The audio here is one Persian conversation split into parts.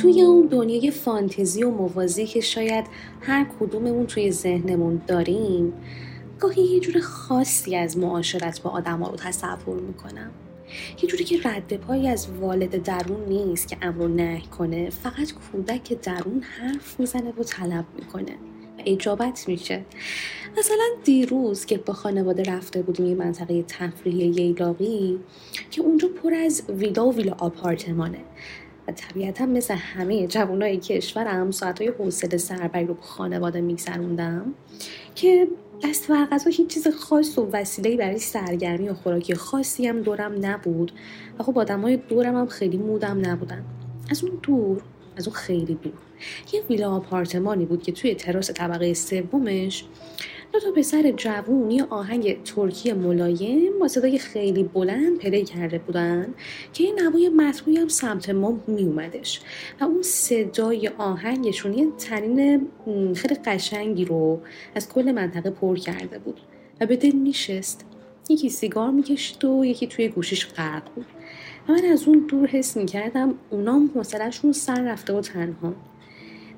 توی اون دنیای فانتزی و موازی که شاید هر کدوممون توی ذهنمون داریم گاهی یه جور خاصی از معاشرت با آدم رو تصور می‌کنم. یه جوری که رد پایی از والد درون نیست که امر نه کنه فقط کودک درون حرف می‌زنه و طلب می‌کنه. و اجابت میشه. مثلا دیروز که با خانواده رفته بودیم یه منطقه تفریحی ییلاقی که اونجا پر از ویلا و ویلا آپارتمانه. و طبیعتا مثل همه جوانای کشورم ساعتهای حوصله سربری رو با خانواده میگذروندم که دست قضا هیچ چیز خاص و وسیله‌ای برای سرگرمی و خوراکی خاصی هم دورم نبود و خب آدمای دورم هم خیلی مودم نبودن. از اون دور از اون خیلی دور. یه ویلا آپارتمانی بود که توی تراس طبقه سومش دو تا پسر جوون یه آهنگ ترکی ملایم با صدای خیلی بلند play کرده بودن که یه نوای مطبوعی هم سمت ما می اومدش و اون صدای آهنگشون یه تنین خیلی قشنگی رو از کل منطقه پر کرده بود و به دل میشست. یکی سیگار می‌کشید و یکی توی گوشیش غرق بود. و من از اون دور حس می‌کردم اونام حوصلهشون سر رفته و تنها.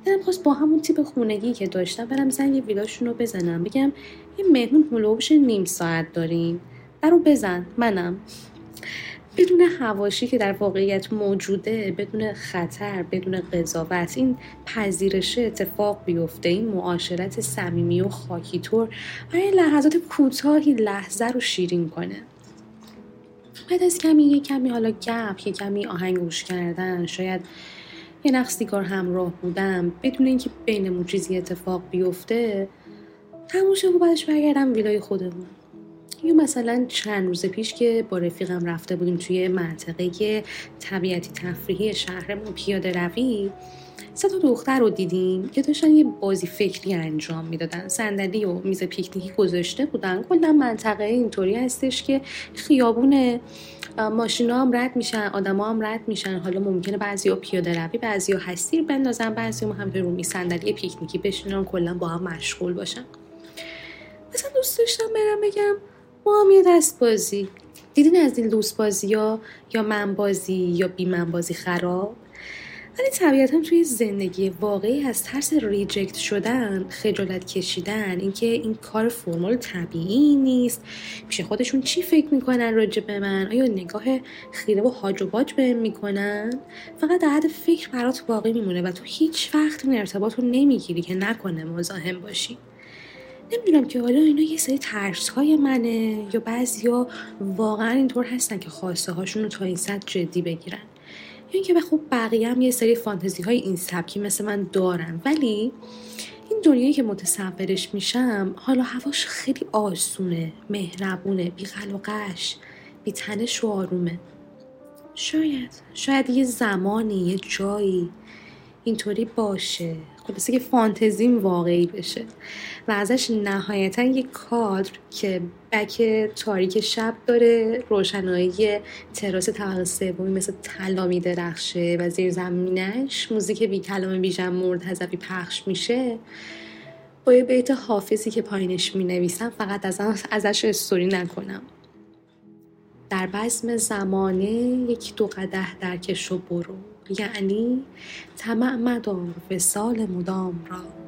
دلم خواست با همون تیپ خونگی که داشتم برم زنگ ویلاشون رو بزنم. بگم یه مهمون هلوبش نیم ساعت داریم. برو بزن منم. بدون هواشی که در واقعیت موجوده بدون خطر بدون قضاوت این پذیرش اتفاق بیفته این معاشرت صمیمی و خاکیطور برای لحظات کوتاهی لحظه رو شیرین کنه. بعد از کمی یه کمی حالا گپ یه کمی آهنگ گوش کردن شاید یه نقص سیگار همراه بودم. بدون اینکه بینمون چیزی اتفاق بیفته تموم و بعدش برگردم ویلای خودمون. یا مثلا چند روز پیش که با رفیقم رفته بودیم توی منطقه طبیعتی تفریحی شهرمون پیاده روی سه تا دختر رو دیدیم که داشتن یه بازی فکری انجام می‌دادن. صندلی و میز پیکنیکی گذاشته بودن. کلا منطقه اینطوری هستش که خیابون ماشینا هم رد میشن آدما هم رد میشن. حالا ممکنه بعضیا پیاده روی بعضیا هستیر بندازن بعضیا هم همینطور رو صندلی پیکنیکی بشینن کلا با هم مشغول باشن. مثلا دوست داشتم برم بگم ما هم یه دست بازی. دیدین از این دوست بازی ها؟ یا من بازی یا بی من بازی خراب؟ ولی طبیعتا توی زندگی واقعی از ترس ریجکت شدن خجالت کشیدن اینکه این کار فرمال طبیعی نیست. پیش خودشون چی فکر می‌کنن راجع به من؟ آیا نگاه خیره و هاج و باج بهم می‌کنن؟ فقط در حد فکر برات باقی میمونه و تو هیچ وقت این ارتباط رو نمی‌گیری که نکنه مزاحم باشی نمی‌دونم که حالا اینا یه سری ترس های منه یا بعضیا واقعا اینطور هستن که خواسته هاشون رو تا این صد جدی بگیرن. یا اینکه خب بقیه هم یه سری فانتزی های این سبکی مثل من دارن. ولی این دنیایی که متصورش میشم حالا هواش خیلی آسونه مهربونه بی و قش بی تنش و آرومه. شاید شاید یه زمانی یه جایی اینطوری باشه. خلاصه که فانتزیم واقعی بشه. و ازش نهایتا یک کادر که بک تاریک شب داره روشنایی تراس طبقه سومی مثل طلا میدرخشه و زیر زمینش موزیک بی کلام بی مرتضوی پخش میشه. با یه بیت حافظی که پایینش می نویسم فقط از ازش استوری نکنم. در بزم زمانه یک دو قده در کش و برو. یعنی طمع مدار سال مدام را.